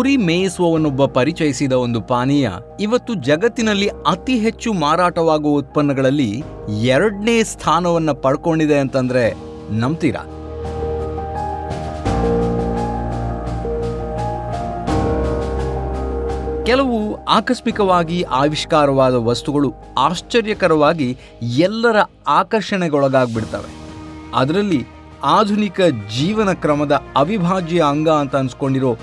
ಕುರಿ ಮೇಯಿಸುವವನೊಬ್ಬ ಪರಿಚಯಿಸಿದ ಒಂದು ಪಾನೀಯ ಇವತ್ತು ಜಗತ್ತಿನಲ್ಲಿ ಅತಿ ಹೆಚ್ಚು ಮಾರಾಟವಾಗುವ ಉತ್ಪನ್ನಗಳಲ್ಲಿ ಎರಡನೇ ಸ್ಥಾನವನ್ನು ಪಡ್ಕೊಂಡಿದೆ ಅಂತಂದ್ರೆ ನಂಬ್ತೀರಾ? ಕೆಲವು ಆಕಸ್ಮಿಕವಾಗಿ ಆವಿಷ್ಕಾರವಾದ ವಸ್ತುಗಳು ಆಶ್ಚರ್ಯಕರವಾಗಿ ಎಲ್ಲರ ಆಕರ್ಷಣೆಗೊಳಗಾಗ್ಬಿಡ್ತವೆ. ಅದರಲ್ಲಿ ಆಧುನಿಕ ಜೀವನ ಕ್ರಮದ ಅವಿಭಾಜ್ಯ ಅಂಗ ಅಂತ ಅನ್ಸ್ಕೊಂಡಿರೋ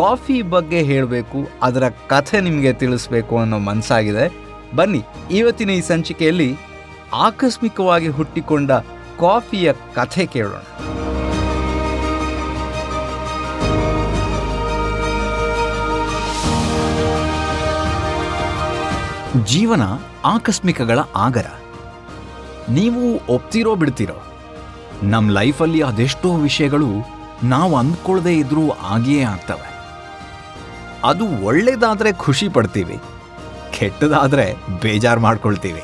ಕಾಫಿ ಬಗ್ಗೆ ಹೇಳಬೇಕು, ಅದರ ಕಥೆ ನಿಮಗೆ ತಿಳಿಸ್ಬೇಕು ಅನ್ನೋ ಮನಸ್ಸಾಗಿದೆ. ಬನ್ನಿ, ಇವತ್ತಿನ ಈ ಸಂಚಿಕೆಯಲ್ಲಿ ಆಕಸ್ಮಿಕವಾಗಿ ಹುಟ್ಟಿಕೊಂಡ ಕಾಫಿಯ ಕಥೆ ಕೇಳೋಣ. ಜೀವನ ಆಕಸ್ಮಿಕಗಳ ಆಗರ. ನೀವು ಒಪ್ತಿರೋ ಬಿಡ್ತಿರೋ. ನಮ್ಮ ಲೈಫಲ್ಲಿ ಅದೆಷ್ಟೋ ವಿಷಯಗಳು ನಾವು ಅಂದ್ಕೊಳ್ಳದೇ ಇದ್ರೂ ಆಗಿಯೇ ಆಗ್ತವೆ. ಅದು ಒಳ್ಳೇದಾದರೆ ಖುಷಿ ಪಡ್ತೀವಿ, ಕೆಟ್ಟದಾದರೆ ಬೇಜಾರು ಮಾಡ್ಕೊಳ್ತೀವಿ,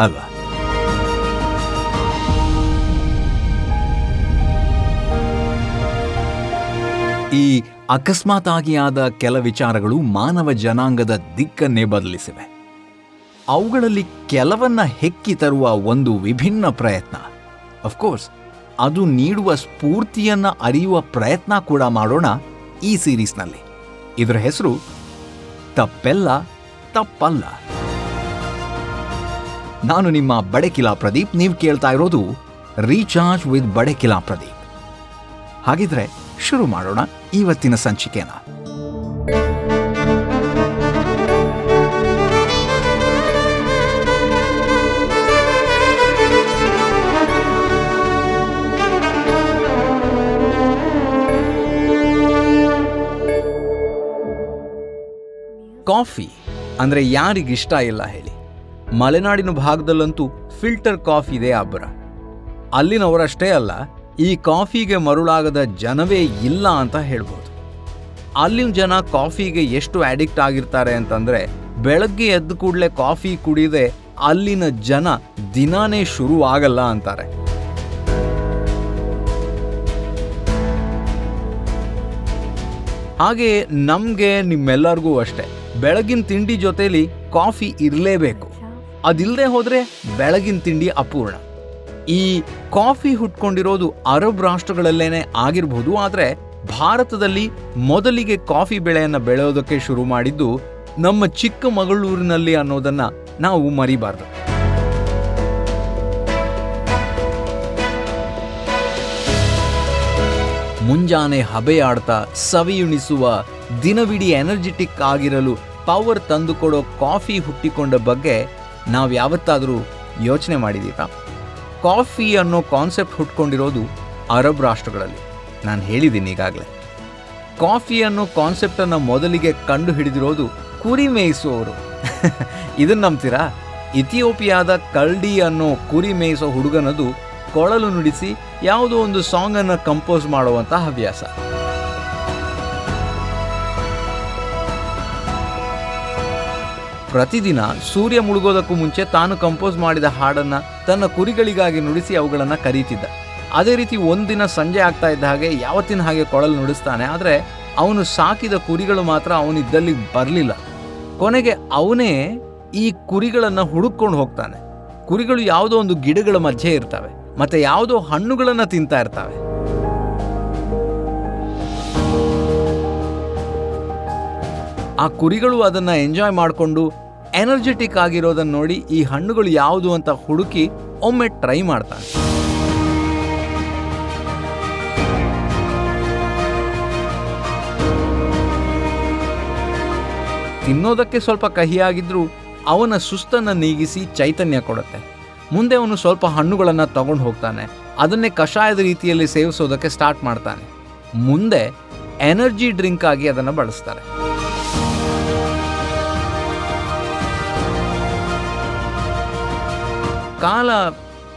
ಅಲ್ವಾ? ಈ ಅಕಸ್ಮಾತ್ತಾಗಿ ಆದ ಕೆಲ ವಿಚಾರಗಳು ಮಾನವ ಜನಾಂಗದ ದಿಕ್ಕನ್ನೇ ಬದಲಿಸಿವೆ. ಅವುಗಳಲ್ಲಿ ಕೆಲವನ್ನ ಹೆಕ್ಕಿ ತರುವ ಒಂದು ವಿಭಿನ್ನ ಪ್ರಯತ್ನ. ಅಫ್ಕೋರ್ಸ್ ಅದು ನೀಡುವ ಸ್ಫೂರ್ತಿಯನ್ನು ಅರಿಯುವ ಪ್ರಯತ್ನ ಕೂಡ ಮಾಡೋಣ ಈ ಸೀರೀಸ್ನಲ್ಲಿ ಇದರ ಹೆಸರು ತಪ್ಪೆಲ್ಲ ತಪ್ಪಲ್ಲ. ನಾನು ನಿಮ್ಮ ಬಡೆಕಿಲಾ ಪ್ರದೀಪ್. ನೀವು ಕೇಳ್ತಾ ಇರೋದು ರೀಚಾರ್ಜ್ ವಿತ್ ಬಡೆಕಿಲಾ ಪ್ರದೀಪ್. ಹಾಗಿದ್ರೆ ಶುರು ಮಾಡೋಣ ಇವತ್ತಿನ ಸಂಚಿಕೆನ. ಕಾಫಿ ಅಂದ್ರೆ ಯಾರಿಗಿಷ್ಟ ಇಲ್ಲ ಹೇಳಿ. ಮಲೆನಾಡಿನ ಭಾಗದಲ್ಲಂತೂ ಫಿಲ್ಟರ್ ಕಾಫಿ ಇದೆ ಅಬ್ಬರ ಅಲ್ಲಿನವರಷ್ಟೇ ಅಲ್ಲ, ಈ ಕಾಫಿಗೆ ಮರುಳಾಗದ ಜನವೇ ಇಲ್ಲ ಅಂತ ಹೇಳ್ಬೋದು. ಅಲ್ಲಿನ ಜನ ಕಾಫಿಗೆ ಎಷ್ಟು ಅಡಿಕ್ಟ್ ಆಗಿರ್ತಾರೆ ಅಂತಂದರೆ, ಬೆಳಗ್ಗೆ ಎದ್ದ ಕೂಡಲೇ ಕಾಫಿ ಕುಡಿದೆ ಅಲ್ಲಿನ ಜನ ದಿನಾನೇ ಶುರು ಆಗಲ್ಲ ಅಂತಾರೆ. ಹಾಗೆ ನಮಗೆ ನಿಮ್ಮೆಲ್ಲರಿಗೂ ಅಷ್ಟೇ. ಬೆಳಗಿನ ತಿಂಡಿ ಜೊತೆಲಿ ಕಾಫಿ ಇರಲೇಬೇಕು. ಅದಿಲ್ಲದೆ ಹೋದರೆ ಬೆಳಗಿನ ತಿಂಡಿ ಅಪೂರ್ಣ. ಈ ಕಾಫಿ ಹುಟ್ಕೊಂಡಿರೋದು ಅರಬ್ ರಾಷ್ಟ್ರಗಳಲ್ಲೇನೆ ಆಗಿರ್ಬೋದು, ಆದರೆ ಭಾರತದಲ್ಲಿ ಮೊದಲಿಗೆ ಕಾಫಿ ಬೆಳೆಯನ್ನು ಬೆಳೆಯೋದಕ್ಕೆ ಶುರು ಮಾಡಿದ್ದು ನಮ್ಮ ಚಿಕ್ಕಮಗಳೂರಿನಲ್ಲಿ ಅನ್ನೋದನ್ನು ನಾವು ಮರಿಬಾರ್ದು. ಮುಂಜಾನೆ ಹಬೆಯಾಡ್ತಾ ಸವಿಯುಣಿಸುವ ದಿನವಿಡೀ ಎನರ್ಜೆಟಿಕ್ ಆಗಿರಲು ಪವರ್ ತಂದುಕೊಡೋ ಕಾಫಿ ಹುಟ್ಟಿಕೊಂಡ ಬಗ್ಗೆ ನಾವು ಯಾವತ್ತಾದರೂ ಯೋಚನೆ ಮಾಡಿದ್ದೀರಾ? ಕಾಫಿ ಅನ್ನೋ ಕಾನ್ಸೆಪ್ಟ್ ಹುಟ್ಕೊಂಡಿರೋದು ಅರಬ್ ರಾಷ್ಟ್ರಗಳಲ್ಲಿ. ನಾನು ಹೇಳಿದ್ದೀನಿ ಈಗಾಗಲೇ. ಕಾಫಿ ಅನ್ನೋ ಕಾನ್ಸೆಪ್ಟನ್ನು ಮೊದಲಿಗೆ ಕಂಡು ಹಿಡಿದಿರೋದು ಕುರಿ ಮೇಯಿಸುವವರು ಇದನ್ನು ನಂಬ್ತೀರಾ? ಇಥಿಯೋಪಿಯಾದ ಕಲ್ಡಿ ಅನ್ನೋ ಕುರಿ ಮೇಯಿಸೋ ಹುಡುಗನದು ಕೊಳಲು ನುಡಿಸಿ ಯಾವುದೋ ಒಂದು ಸಾಂಗನ್ನು ಕಂಪೋಸ್ ಮಾಡುವಂಥ ಹವ್ಯಾಸ. ಪ್ರತಿದಿನ ಸೂರ್ಯ ಮುಳುಗೋದಕ್ಕೂ ಮುಂಚೆ ತಾನು ಕಂಪೋಸ್ ಮಾಡಿದ ಹಾಡನ್ನ ತನ್ನ ಕುರಿಗಳಿಗಾಗಿ ನುಡಿಸಿ ಅವುಗಳನ್ನು ಕರೀತಿದ್ದ. ಅದೇ ರೀತಿ ಒಂದಿನ ಸಂಜೆ ಆಗ್ತಾ ಇದ್ದ ಹಾಗೆ ಯಾವತ್ತಿನ ಹಾಗೆ ಕೊಳಲು ನುಡಿಸ್ತಾನೆ, ಆದರೆ ಅವನು ಸಾಕಿದ ಕುರಿಗಳು ಮಾತ್ರ ಅವನಿದ್ದಲ್ಲಿ ಬರಲಿಲ್ಲ. ಕೊನೆಗೆ ಅವನೇ ಈ ಕುರಿಗಳನ್ನು ಹುಡುಕೊಂಡು ಹೋಗ್ತಾನೆ. ಕುರಿಗಳು ಯಾವುದೋ ಒಂದು ಗಿಡಗಳ ಮಧ್ಯೆ ಇರ್ತವೆ. ಮತ್ತೆ ಯಾವುದೋ ಹಣ್ಣುಗಳನ್ನು ತಿಂತಾ ಇರ್ತವೆ. ಆ ಕುರಿಗಳು ಅದನ್ನ ಎಂಜಾಯ್ ಮಾಡಿಕೊಂಡು ಎನರ್ಜೆಟಿಕ್ ಆಗಿರೋದನ್ನ ನೋಡಿ ಈ ಹಣ್ಣುಗಳು ಯಾವುದು ಅಂತ ಹುಡುಕಿ ಒಮ್ಮೆ ಟ್ರೈ ಮಾಡ್ತಾನೆ ತಿನ್ನೋದಕ್ಕೆ ಸ್ವಲ್ಪ ಕಹಿಯಾಗಿದ್ರೂ ಅವನ ಸುಸ್ತನ್ನು ನೀಗಿಸಿ ಚೈತನ್ಯ ಕೊಡುತ್ತೆ. ಮುಂದೆ ಅವನು ಸ್ವಲ್ಪ ಹಣ್ಣುಗಳನ್ನು ತಗೊಂಡು ಹೋಗ್ತಾನೆ. ಅದನ್ನೇ ಕಷಾಯದ ರೀತಿಯಲ್ಲಿ ಸೇವಿಸೋದಕ್ಕೆ ಸ್ಟಾರ್ಟ್ ಮಾಡ್ತಾನೆ. ಮುಂದೆ ಎನರ್ಜಿ ಡ್ರಿಂಕ್ ಆಗಿ ಅದನ್ನು ಬಳಸ್ತಾರೆ. ಕಾಲ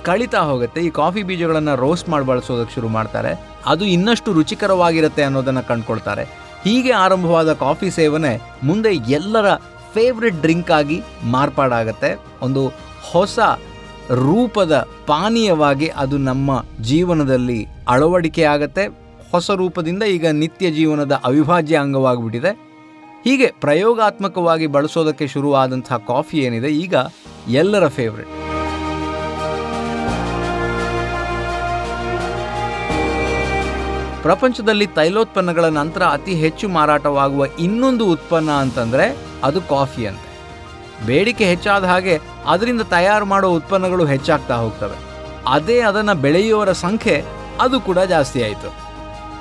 ಕಳೀತಾ ಹೋಗುತ್ತೆ. ಈ ಕಾಫಿ ಬೀಜಗಳನ್ನು ರೋಸ್ಟ್ ಮಾಡಿ ಬಳಸೋದಕ್ಕೆ ಶುರು ಮಾಡ್ತಾರೆ. ಅದು ಇನ್ನಷ್ಟು ರುಚಿಕರವಾಗಿರುತ್ತೆ ಅನ್ನೋದನ್ನು ಕಂಡುಕೊಳ್ತಾರೆ. ಹೀಗೆ ಆರಂಭವಾದ ಕಾಫಿ ಸೇವನೆ ಮುಂದೆ ಎಲ್ಲರ ಫೇವ್ರೆಟ್ ಡ್ರಿಂಕ್ ಆಗಿ ಮಾರ್ಪಾಡಾಗತ್ತೆ. ಒಂದು ಹೊಸ ರೂಪದ ಪಾನೀಯವಾಗಿ ಅದು ನಮ್ಮ ಜೀವನದಲ್ಲಿ ಅಳವಡಿಕೆ ಆಗತ್ತೆ ಹೊಸ ರೂಪದಿಂದ ಈಗ ನಿತ್ಯ ಜೀವನದ ಅವಿಭಾಜ್ಯ ಅಂಗವಾಗಿಬಿಟ್ಟಿದೆ. ಹೀಗೆ ಪ್ರಯೋಗಾತ್ಮಕವಾಗಿ ಬಳಸೋದಕ್ಕೆ ಶುರುವಾದಂತಹ ಕಾಫಿ ಏನಿದೆ ಈಗ ಎಲ್ಲರ ಫೇವ್ರೆಟ್ ಪ್ರಪಂಚದಲ್ಲಿ ತೈಲೋತ್ಪನ್ನಗಳ ನಂತರ ಅತಿ ಹೆಚ್ಚು ಮಾರಾಟವಾಗುವ ಇನ್ನೊಂದು ಉತ್ಪನ್ನ ಅಂತಂದರೆ ಅದು ಕಾಫಿ ಅಂತೆ. ಬೇಡಿಕೆ ಹೆಚ್ಚಾದ ಹಾಗೆ ಅದರಿಂದ ತಯಾರು ಮಾಡೋ ಉತ್ಪನ್ನಗಳು ಹೆಚ್ಚಾಗ್ತಾ ಹೋಗ್ತವೆ. ಅದೇ ಅದನ್ನು ಬೆಳೆಯುವವರ ಸಂಖ್ಯೆ ಅದು ಕೂಡ ಜಾಸ್ತಿ ಆಯಿತು.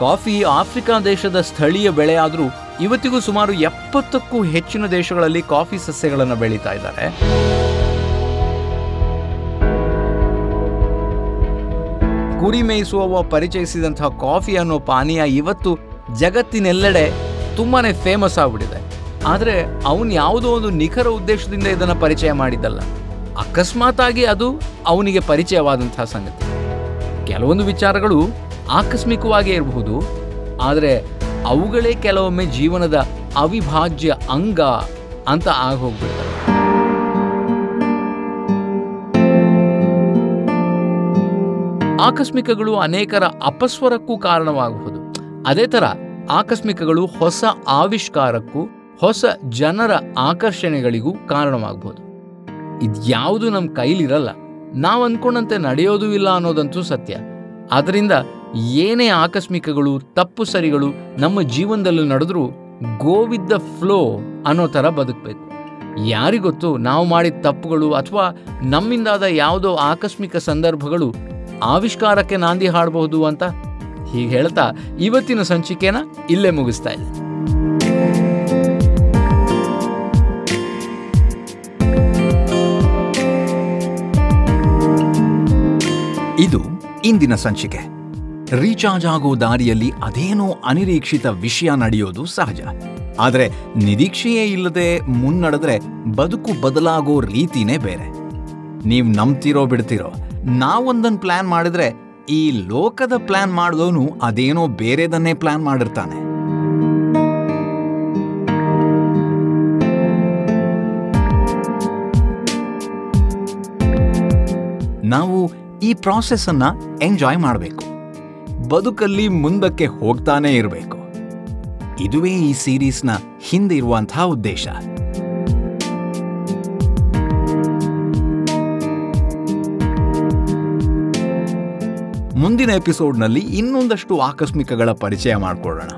ಕಾಫಿ ಆಫ್ರಿಕಾ ದೇಶದ ಸ್ಥಳೀಯ ಬೆಳೆಯಾದರೂ ಇವತ್ತಿಗೂ ಸುಮಾರು ಎಪ್ಪತ್ತಕ್ಕೂ ಹೆಚ್ಚಿನ ದೇಶಗಳಲ್ಲಿ ಕಾಫಿ ಸಸ್ಯಗಳನ್ನು ಬೆಳೀತಾ ಇದ್ದಾರೆ. ಕುರಿ ಮೇಯಿಸುವವ ಪರಿಚಯಿಸಿದಂತಹ ಕಾಫಿ ಅನ್ನೋ ಪಾನೀಯ ಇವತ್ತು ಜಗತ್ತಿನೆಲ್ಲೆಡೆ ತುಂಬಾ ಫೇಮಸ್ ಆಗ್ಬಿಟ್ಟಿದೆ. ಆದರೆ ಅವನು ಯಾವುದೋ ಒಂದು ನಿಖರ ಉದ್ದೇಶದಿಂದ ಇದನ್ನು ಪರಿಚಯ ಮಾಡಿದ್ದಲ್ಲ. ಅಕಸ್ಮಾತ್ ಆಗಿ ಅದು ಅವನಿಗೆ ಪರಿಚಯವಾದಂತಹ ಸಂಗತಿ. ಕೆಲವೊಂದು ವಿಚಾರಗಳು ಆಕಸ್ಮಿಕವಾಗಿ ಇರಬಹುದು, ಆದರೆ ಅವುಗಳೇ ಕೆಲವೊಮ್ಮೆ ಜೀವನದ ಅವಿಭಾಜ್ಯ ಅಂಗ ಅಂತ ಆಗೋಗ್ಬಿಡ್ತವೆ. ಆಕಸ್ಮಿಕಗಳು ಅನೇಕರ ಅಪಸ್ವರಕ್ಕೂ ಕಾರಣವಾಗಬಹುದು. ಅದೇ ಥರ ಆಕಸ್ಮಿಕಗಳು ಹೊಸ ಆವಿಷ್ಕಾರಕ್ಕೂ ಹೊಸ ಜನರ ಆಕರ್ಷಣೆಗಳಿಗೂ ಕಾರಣವಾಗಬಹುದು ಇದ್ಯಾವುದು ನಮ್ಮ ಕೈಲಿರಲ್ಲ. ನಾವು ಅಂದ್ಕೊಂಡಂತೆ ನಡೆಯೋದೂ ಇಲ್ಲ ಅನ್ನೋದಂತೂ ಸತ್ಯ. ಆದ್ದರಿಂದ ಏನೇ ಆಕಸ್ಮಿಕಗಳು, ತಪ್ಪು ಸರಿಗಳು ನಮ್ಮ ಜೀವನದಲ್ಲಿ ನಡೆದ್ರೂ ಗೋ ವಿತ್ ದ ಫ್ಲೋ ಅನ್ನೋ ಥರ ಬದುಕಬೇಕು. ಯಾರಿಗೊತ್ತು ನಾವು ಮಾಡಿದ ತಪ್ಪುಗಳು ಅಥವಾ ನಮ್ಮಿಂದಾದ ಯಾವುದೋ ಆಕಸ್ಮಿಕ ಸಂದರ್ಭಗಳು ಆವಿಷ್ಕಾರಕ್ಕೆ ನಾಂದಿ ಹಾಡಬಹುದು ಅಂತ ಹೀಗೆ ಹೇಳ್ತಾ ಇವತ್ತಿನ ಸಂಚಿಕೆನ ಇಲ್ಲೇ ಮುಗಿಸ್ತಾ ಇದೆ ಇದು ಇಂದಿನ ಸಂಚಿಕೆ. ರೀಚಾರ್ಜ್ ಆಗೋ ದಾರಿಯಲ್ಲಿ ಅದೇನೋ ಅನಿರೀಕ್ಷಿತ ವಿಷಯ ನಡೆಯೋದು ಸಹಜ. ಆದರೆ ನಿರೀಕ್ಷೆಯೇ ಇಲ್ಲದೆ ಮುನ್ನಡೆದ್ರೆ ಬದುಕು ಬದಲಾಗೋ ರೀತಿನೇ ಬೇರೆ. ನೀವು ನಂಬ್ತಿರೋ ಬಿಡ್ತಿರೋ ನಾವೊಂದನ್ನು ಪ್ಲ್ಯಾನ್ ಮಾಡಿದ್ರೆ ಈ ಲೋಕದ ಪ್ಲಾನ್ ಮಾಡಿದವನು ಅದೇನೋ ಬೇರೆದನ್ನೇ ಪ್ಲಾನ್ ಮಾಡಿರ್ತಾನೆ. ನಾವು ಈ ಪ್ರಾಸೆಸ್ಸನ್ನು ಎಂಜಾಯ್ ಮಾಡಬೇಕು. ಬದುಕಲ್ಲಿ ಮುಂದಕ್ಕೆ ಹೋಗ್ತಾನೇ ಇರಬೇಕು. ಇದುವೇ ಈ ಸೀರೀಸ್ನ ಹಿಂದೆ ಇರುವಂತಹ ಉದ್ದೇಶ. ಮುಂದಿನ ಎಪಿಸೋಡ್ನಲ್ಲಿ ಇನ್ನೊಂದಷ್ಟು ಆಕಸ್ಮಿಕಗಳ ಪರಿಚಯ ಮಾಡಿಕೊಳ್ಳೋಣ.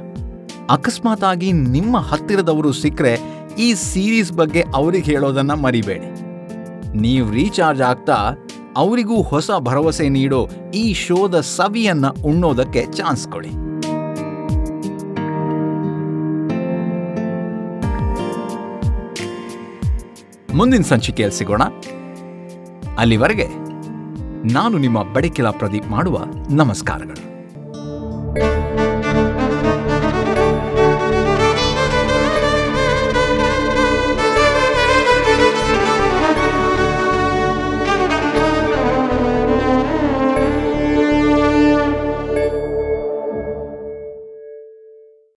ಅಕಸ್ಮಾತ್ ಆಗಿ ನಿಮ್ಮ ಹತ್ತಿರದವರು ಸಿಕ್ಕರೆ ಈ ಸೀರೀಸ್ ಬಗ್ಗೆ ಅವರಿಗೆ ಹೇಳೋದನ್ನ ಮರಿಬೇಡಿ. ನೀವು ರೀಚಾರ್ಜ್ ಆಗ್ತಾ ಅವರಿಗೂ ಹೊಸ ಭರವಸೆ ನೀಡೋ ಈ ಶೋದ ಸವಿಯನ್ನ ಉಣ್ಣೋದಕ್ಕೆ ಚಾನ್ಸ್ ಕೊಡಿ. ಮುಂದಿನ ಸಂಚಿಕೆಯಲ್ಲಿ ಸಿಗೋಣ. ಅಲ್ಲಿವರೆಗೆ ನಾನು ನಿಮ್ಮ ಬಡಕಿಲ ಪ್ರದೀಪ್ ಮಾಡುವ ನಮಸ್ಕಾರಗಳು.